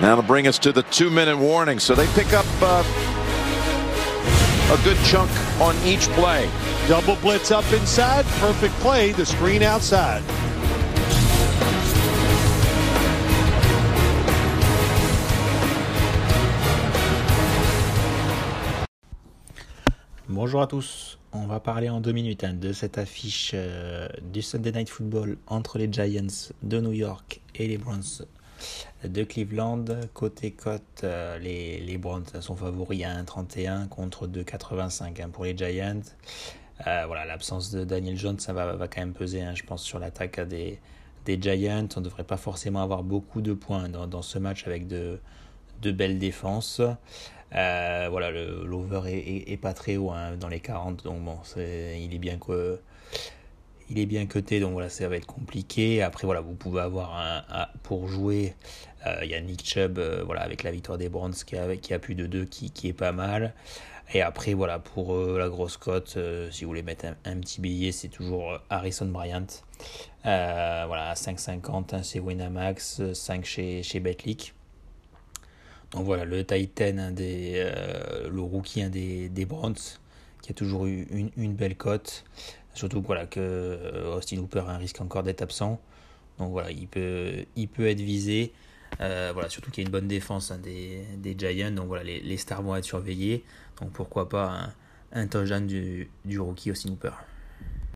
That'll bring us to the two-minute warning. So they pick up uh, a good chunk on each play. Double blitz up inside. Perfect play. The screen outside. Bonjour à tous, on va parler en deux minutes hein, de cette affiche euh, du Sunday Night Football entre les Giants de New York et les Browns de Cleveland. Côté cote, euh, les, les Browns sont favoris à 1,31 contre 2,85 hein, pour les Giants. Euh, voilà, l'absence de Daniel Jones, ça va, va quand même peser, hein, je pense, sur l'attaque des, des Giants. On ne devrait pas forcément avoir beaucoup de points dans, dans ce match avec de, de belles défenses. Euh, voilà, l'over est, est, pas très haut, hein, dans les 40, donc bon, il est bien que il est bien coté, donc voilà, ça va être compliqué. Après, voilà, vous pouvez avoir un, pour jouer, euh, il y a Nick Chubb, euh, voilà, avec la victoire des Browns qui a, plus de 2, qui, est pas mal. Et après, voilà, pour la grosse cote, si vous voulez mettre un, petit billet, c'est toujours Harrison Bryant. voilà, à 5,50, hein, c'est Winamax, 5 chez, chez Betlic. Donc voilà, le Titan, des, euh, le rookie des, des qui a toujours eu une belle cote. Surtout voilà, que euh, Austin Hooper risque encore d'être absent. Donc voilà, il peut, il être visé. Euh, voilà, surtout qu'il y a une bonne défense hein, des, Giants. Donc voilà, les, les, stars vont être surveillés. Donc pourquoi pas un, un du, du rookie Austin Hooper.